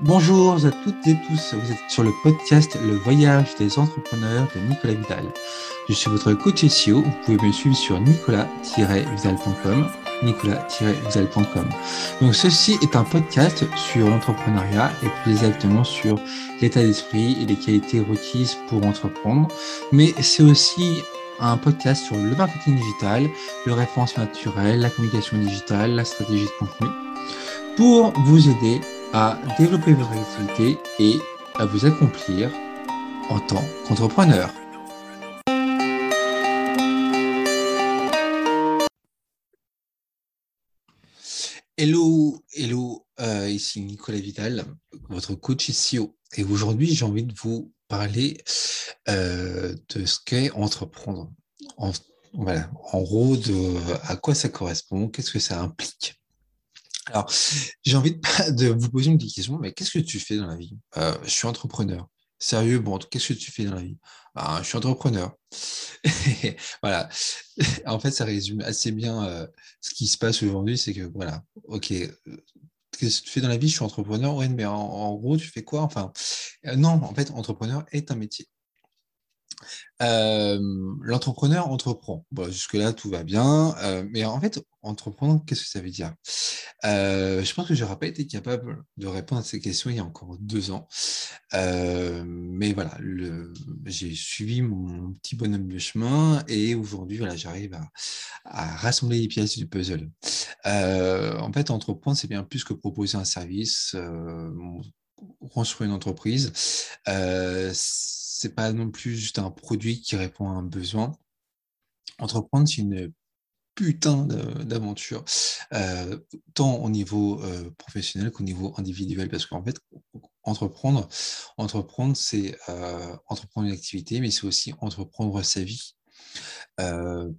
Bonjour à toutes et tous, vous êtes sur le podcast Le voyage des entrepreneurs de Nicolas Vidal. Je suis votre coach SEO, vous pouvez me suivre sur nicolas-vidal.com nicolas-vidal.com. Donc ceci est un podcast sur l'entrepreneuriat et plus exactement sur l'état d'esprit et les qualités requises pour entreprendre, mais c'est aussi un podcast sur le marketing digital, le référencement naturel, la communication digitale, la stratégie de contenu, pour vous aider à développer votre activité et à vous accomplir en tant qu'entrepreneur. Hello, hello, euh, ici Nicolas Vidal, votre coach SEO. Et aujourd'hui, j'ai envie de vous parler euh, de ce qu'est entreprendre. En, voilà, en gros, de à quoi ça correspond, qu'est-ce que ça implique. Alors, j'ai envie de, vous poser une question, mais qu'est-ce que tu fais dans la vie? Euh, Je suis entrepreneur. Sérieux, bon, qu'est-ce que tu fais dans la vie? Ben, Je suis entrepreneur. voilà. En fait, ça résume assez bien euh, ce qui se passe aujourd'hui, c'est que, voilà, ok, qu'est-ce que tu fais dans la vie? Je suis entrepreneur. Ouais, mais en, gros, tu fais quoi? Enfin, euh, non, en fait, entrepreneur est un métier. Euh, l'entrepreneur entreprend. Jusque-là, tout va bien. Euh, mais en fait, entreprendre, qu'est-ce que ça veut dire? Euh, Je pense que je n'aurais pas été capable de répondre à ces questions il y a encore deux ans. mais voilà, j'ai suivi mon petit bonhomme de chemin et aujourd'hui, voilà, j'arrive à, à, rassembler les pièces du puzzle. en fait, entreprendre, c'est bien plus que proposer un service, construire une entreprise c'est pas non plus juste un produit qui répond à un besoin. Entreprendre, c'est une putain d'aventure, euh, tant au niveau euh, professionnel qu'au niveau individuel, parce qu'en fait, entreprendre, entreprendre, c'est euh, entreprendre une activité, mais c'est aussi entreprendre sa vie.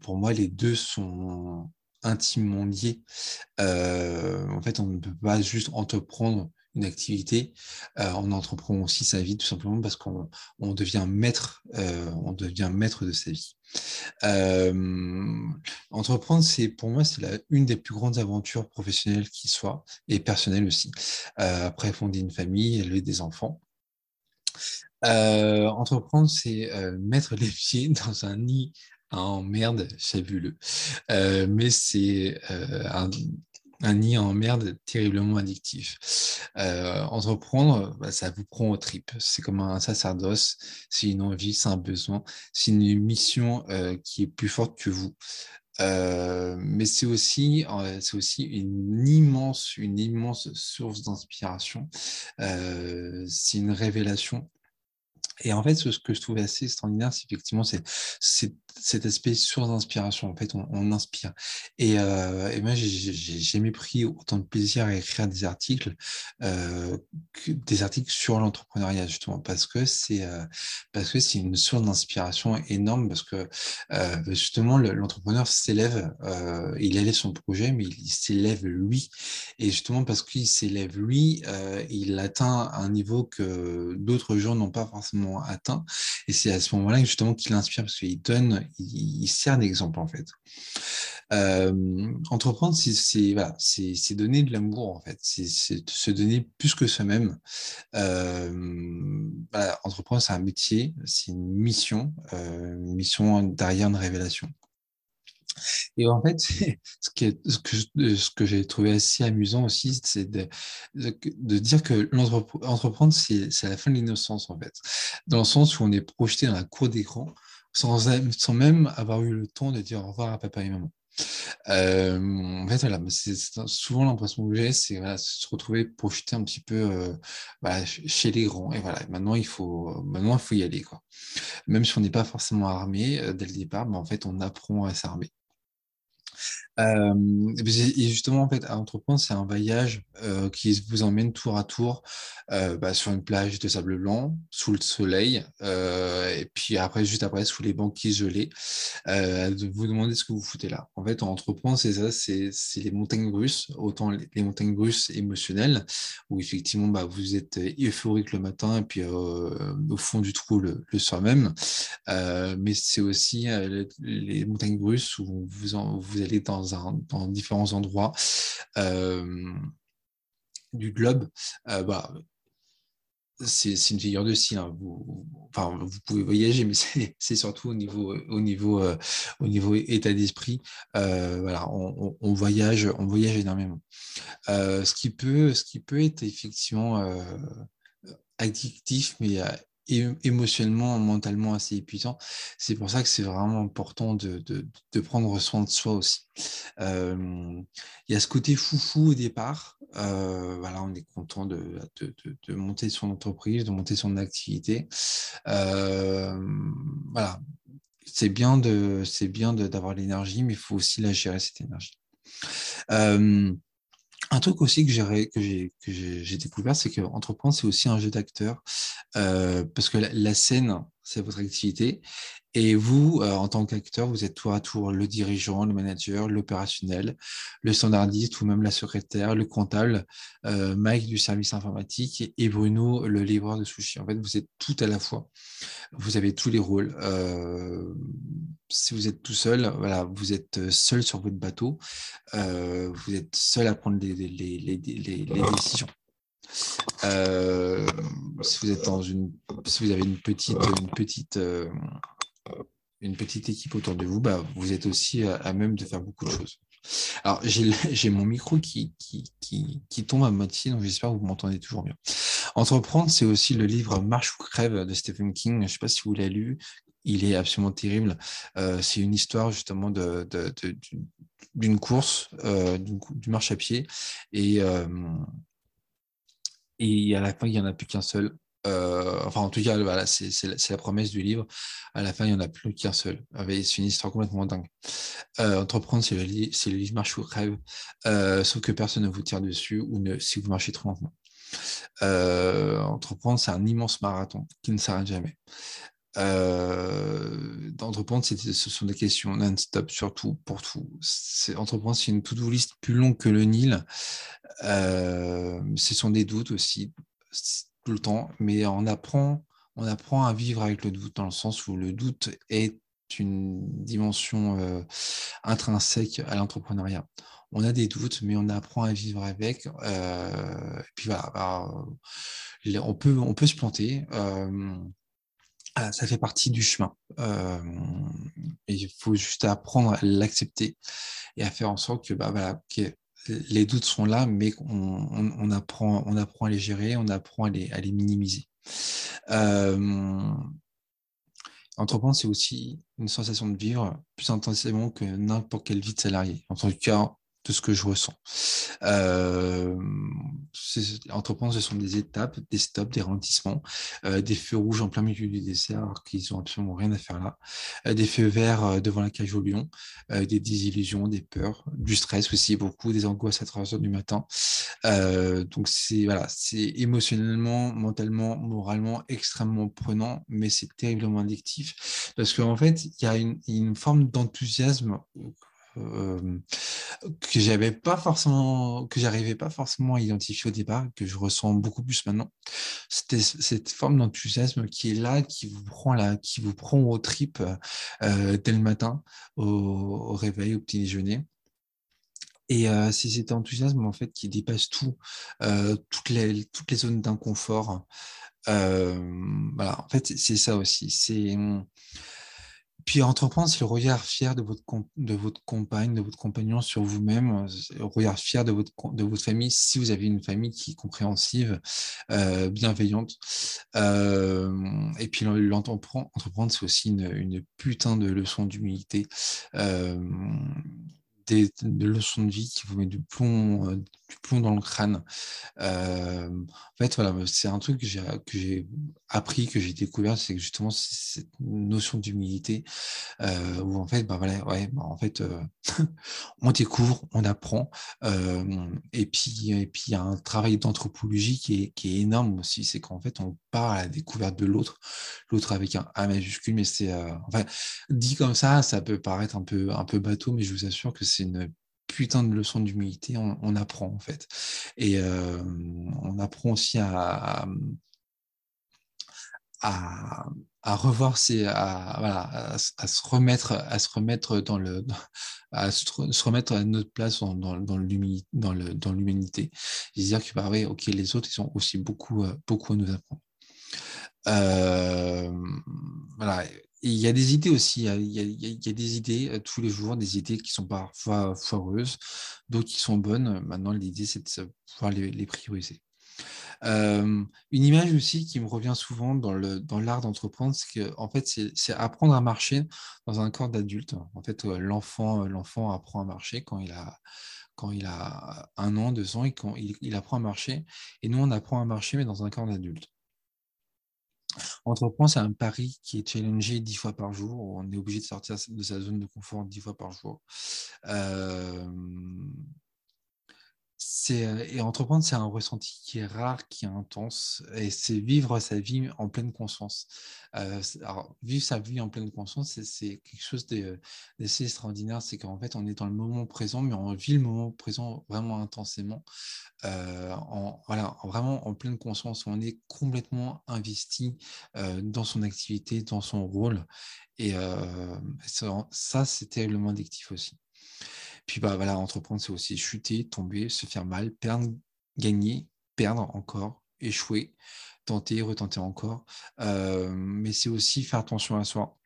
pour moi, les deux sont intimement liés. en fait, on ne peut pas juste entreprendre une activité, euh, on entreprend aussi sa vie tout simplement parce qu'on devient maître, euh, on devient maître de sa vie. Euh, entreprendre, c'est pour moi, c'est une des plus grandes aventures professionnelles qui soit et personnelles aussi. après, fonder une famille, élever des enfants. entreprendre, c'est mettre les pieds dans un nid en merde fabuleux. mais c'est un, un nid en merde terriblement addictif. Euh, entreprendre, bah, ça vous prend au tripes. C'est comme un sacerdoce, c'est une envie, c'est un besoin, c'est une mission euh, qui est plus forte que vous. Euh, mais c'est aussi, c'est aussi une immense, une immense source d'inspiration. c'est une révélation et en fait, ce que je trouve assez extraordinaire, c'est effectivement c'est, cet aspect source d'inspiration. En fait, on, inspire. Et, euh, et moi, j'ai, jamais pris autant de plaisir à écrire des articles, euh, des articles sur l'entrepreneuriat justement, parce que c'est euh, parce que c'est une source d'inspiration énorme, parce que justement l'entrepreneur s'élève, il élève son projet, mais il, s'élève lui. Et justement parce qu'il s'élève lui, il atteint un niveau que d'autres gens n'ont pas forcément atteint. Et c'est à ce moment-là justement qu'il inspire parce qu'il donne, il, sert d'exemple en fait. Euh, entreprendre, c'est donner de l'amour en fait, c'est se donner plus que soi-même. Euh, entreprendre, c'est un métier, c'est une mission, euh, une mission derrière une révélation. Et en fait, ce que j'ai trouvé assez amusant aussi, c'est de, de, dire que l'entreprendre, c'est la fin de l'innocence, en fait. Dans le sens où on est projeté dans la cour d'écran sans, même avoir eu le temps de dire au revoir à papa et maman. Euh, en fait, voilà, c'est souvent l'impression que j'ai, c'est voilà, se retrouver projeté un petit peu euh, bah, chez les grands. Et voilà, maintenant il faut, maintenant il faut y aller, quoi. Même si on n'est pas forcément armé euh, dès le départ, mais en fait, on apprend à s'armer. Et justement, en fait, à entreprendre, c'est un voyage qui vous emmène tour à tour bah, sur une plage de sable blanc, sous le soleil, et puis après, juste après, sous les banquises gelées, de vous demander ce que vous foutez là. En fait, en entreprendre, c'est ça, c'est les montagnes russes, autant les, montagnes russes émotionnelles, où effectivement, bah, vous êtes euphorique le matin, et puis au fond du trou le, soir même, mais c'est aussi les, montagnes russes où vous, vous allez dans dans, différents endroits euh, du globe. Euh, bah, c'est une figure de style. Hein. Vous, enfin, vous pouvez voyager, mais c'est surtout au niveau, au niveau, euh, au niveau état d'esprit. Voilà, on, voyage, on voyage énormément. Ce qui peut, ce qui peut être effectivement addictif, mais émotionnellement, mentalement assez épuisant. C'est pour ça que c'est vraiment important de, de, prendre soin de soi aussi. Il y a ce côté foufou au départ. Euh, voilà, on est content de, de, monter son entreprise, de monter son activité. Voilà, c'est bien de, c'est bien d'avoir l'énergie, mais il faut aussi la gérer cette énergie. Un truc aussi que j'ai que j'ai découvert, c'est que entreprendre c'est aussi un jeu d'acteur euh, parce que la, scène c'est votre activité et vous euh, en tant qu'acteur vous êtes tour à tour le dirigeant, le manager, l'opérationnel, le standardiste ou même la secrétaire, le comptable, euh, Mike du service informatique et Bruno le livreur de sushi. En fait vous êtes tout à la fois. Vous avez tous les rôles. Euh, si vous êtes tout seul, voilà, vous êtes seul sur votre bateau, vous êtes seul à prendre les, décisions. Si vous êtes dans une, si vous avez une petite, une petite, une petite équipe autour de vous, bah, vous êtes aussi à, à même de faire beaucoup de choses. Alors, j'ai mon micro qui, tombe à moitié, donc j'espère que vous m'entendez toujours bien. Entreprendre, c'est aussi le livre Marche ou crève de Stephen King. Je ne sais pas si vous l'avez lu, il est absolument terrible. Euh, c'est une histoire justement d'une course, euh, du marche à pied. Euh, et à la fin, il n'y en a plus qu'un seul. Euh, enfin, en tout cas, voilà, c'est la promesse du livre. À la fin, il n'y en a plus qu'un seul. C'est une histoire complètement dingue. Euh, entreprendre, c'est le, livre Marche ou rêve, sauf que personne ne vous tire dessus ou si vous marchez trop lentement. entreprendre, c'est un immense marathon qui ne s'arrête jamais euh, d'entreprendre, ce sont des questions non-stop, surtout pour tout. Entreprendre, c'est une to-do list plus longue que le Nil. Euh, ce sont des doutes aussi, le temps, mais on apprend, on apprend à vivre avec le doute, dans le sens où le doute est une dimension euh, intrinsèque à l'entrepreneuriat. On a des doutes, mais on apprend à vivre avec. Euh, et puis voilà, bah, on, peut, on peut se planter. Euh, ça fait partie du chemin. Euh, il faut juste apprendre à l'accepter et à faire en sorte que, bah, voilà, les doutes sont là, mais on, apprend, on apprend à les gérer, on apprend à les, à les minimiser. Euh, entreprendre, c'est aussi une sensation de vivre plus intensément que n'importe quelle vie de salarié. En tout cas, ce que je ressens. Euh, entreprendre, ce sont des étapes, des stops, des ralentissements, euh, des feux rouges en plein milieu du dessert alors qu'ils n'ont absolument rien à faire là, euh, des feux verts euh, devant la cage au lion, des désillusions, des peurs, du stress aussi, beaucoup, des angoisses à 3 heures du matin. donc c'est voilà, émotionnellement, mentalement, moralement extrêmement prenant, mais c'est terriblement addictif parce qu'en fait, il y a une, une forme d'enthousiasme euh, que j'avais pas forcément, que j'arrivais pas forcément à identifier au départ, que je ressens beaucoup plus maintenant. C'était cette forme d'enthousiasme qui est là, qui vous prend là, qui vous prend aux tripes euh, dès le matin, au, réveil, au petit déjeuner. Et euh, c'est cet enthousiasme en fait qui dépasse tout, toutes les toutes les zones d'inconfort. Voilà, en fait c'est ça aussi. C'est puis entreprendre, c'est le regard fier de votre, de compagne, de votre compagnon sur vous-même, le regard fier de votre, de famille, si vous avez une famille qui est compréhensive, euh, bienveillante. Euh, et puis l'entreprendre, c'est aussi une, putain de leçon d'humilité. Euh, des, leçons de vie qui vous met du plomb, euh, du plomb dans le crâne. En fait, voilà, c'est un truc que j'ai appris, que j'ai découvert, c'est justement cette notion d'humilité où en fait, bah voilà, ouais, bah, en fait, on découvre, on apprend, et puis et puis il y a un travail d'anthropologie qui est, qui est énorme aussi, c'est qu'en fait on part à la découverte de l'autre, l'autre avec un A majuscule, mais c'est enfin dit comme ça, ça peut paraître un peu un peu bateau, mais je vous assure que c'est une putain de leçon d'humilité, on, apprend en fait. Et euh, on apprend aussi à, à, revoir ses, à, voilà, à, se remettre, à se remettre dans le, à se, remettre à notre place dans, dans, dans l'humanité, dans le, dans dire que, bah ok, les autres, ils ont aussi beaucoup, euh, beaucoup à nous apprendre. voilà. Il y a des idées aussi, il y a, des idées tous les jours, des idées qui sont parfois foireuses, d'autres qui sont bonnes. Maintenant, l'idée, c'est de pouvoir les prioriser une image aussi qui me revient souvent dans l'art d'entreprendre, c'est que fait, c'est apprendre à marcher dans un corps d'adulte. En fait, l'enfant l'enfant apprend à marcher quand il a un an, deux ans, il, apprend à marcher. Et nous, on apprend à marcher, mais dans un corps d'adulte. Entreprendre, c'est un pari qui est challengé dix fois par jour. On est obligé de sortir de sa zone de confort dix fois par jour. Euh, et entreprendre, c'est un ressenti qui est rare, qui est intense, et c'est vivre sa vie en pleine conscience. Euh, vivre sa vie en pleine conscience, c'est quelque chose d'assez extraordinaire. C'est qu'en fait, on est dans le moment présent, mais on vit le moment présent vraiment intensément, euh, en, voilà, vraiment en pleine conscience. On est complètement investi dans son activité, dans son rôle, et ça, ça c'est terriblement addictif aussi. Puis bah, voilà, entreprendre, c'est aussi chuter, tomber, se faire mal, perdre, gagner, perdre encore, échouer, tenter, retenter encore. Euh, mais c'est aussi faire attention à soi.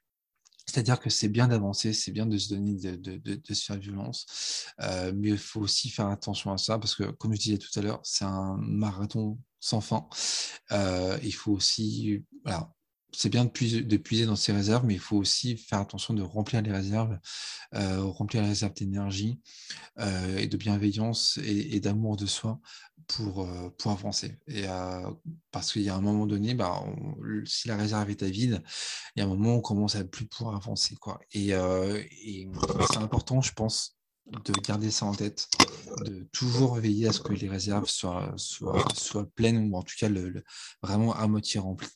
C'est-à-dire que c'est bien d'avancer, c'est bien de se donner, de, se faire violence, euh, mais il faut aussi faire attention à ça parce que, comme je disais tout à l'heure, c'est un marathon sans fin. Euh, il faut aussi c'est bien de puiser, dans ses réserves, mais il faut aussi faire attention de remplir les réserves, euh, remplir les réserves d'énergie euh, et de bienveillance et, d'amour de soi pour, euh, pour avancer. Et, parce qu'il y a un moment donné, bah, si la réserve est à vide, il y a un moment où on commence à plus pouvoir avancer. Quoi. Et c'est important, je pense, de garder ça en tête, de toujours veiller à ce que les réserves soient, soient, pleines ou en tout cas vraiment à moitié remplies.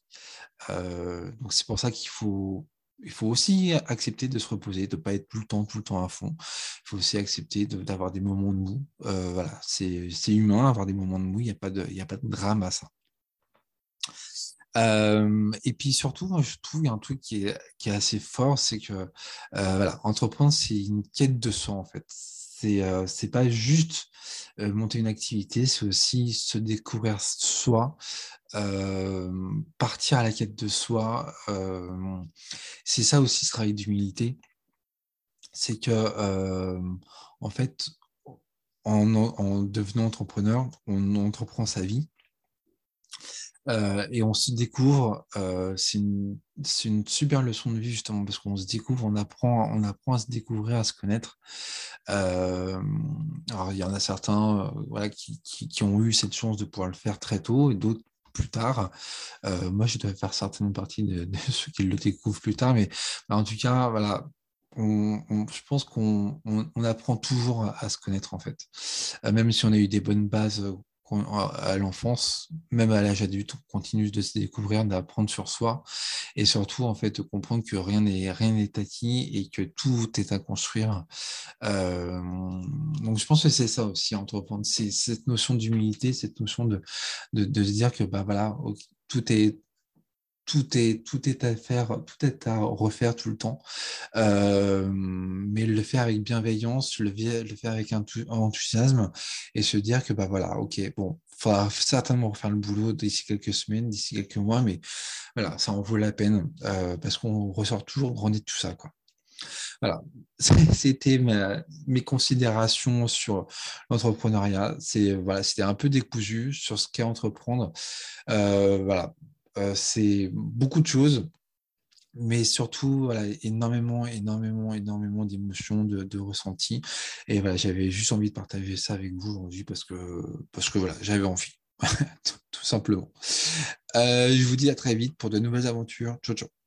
Euh, c'est pour ça qu'il faut, il faut aussi accepter de se reposer, de ne pas être tout le temps, tout le temps à fond. Il faut aussi accepter d'avoir des moments de mou. Euh, voilà, c'est humain, avoir des moments de mou, il n'y a, pas de, a pas de drame à ça. Et puis surtout, je trouve y a un truc qui est, assez fort, c'est que voilà, entreprendre, c'est une quête de soi en fait. C'est pas juste monter une activité, c'est aussi se découvrir soi, partir à la quête de soi. c'est ça aussi ce travail d'humilité. C'est que, en fait, en, devenant entrepreneur, on entreprend sa vie. Et on se découvre, c'est une, une, super leçon de vie justement parce qu'on se découvre, on apprend, on apprend à se découvrir, à se connaître. alors il y en a certains qui, ont eu cette chance de pouvoir le faire très tôt et d'autres plus tard. Euh, moi, je dois faire certaines parties de, ceux qui le découvrent plus tard, mais en tout cas, voilà, je pense qu'on apprend toujours à, se connaître en fait. Euh, même si on a eu des bonnes bases à l'enfance, même à l'âge adulte, on continue de se découvrir, d'apprendre sur soi et surtout en fait de comprendre que rien n'est rien n'est acquis et que tout est à construire. Euh, donc je pense que c'est ça aussi entreprendre, c'est cette notion d'humilité, cette notion de, de, de se dire que bah voilà tout est tout est, tout est à faire, tout est à refaire tout le temps, mais le faire avec bienveillance, le, faire avec enthousiasme et se dire que bah voilà, ok, bon, faudra certainement refaire le boulot d'ici quelques semaines, d'ici quelques mois, mais voilà, ça en vaut la peine parce qu'on ressort toujours grandi de tout ça, quoi. Voilà, c'était mes considérations sur l'entrepreneuriat. C'est voilà, c'était un peu décousu sur ce qu'est entreprendre. Voilà, c'est beaucoup de choses, mais surtout énormément, énormément, énormément d'émotions, de, de ressentis. Et voilà, j'avais juste envie de partager ça avec vous aujourd'hui parce que, parce que voilà, j'avais envie, tout simplement. Euh, je vous dis à très vite pour de nouvelles aventures. Ciao, ciao.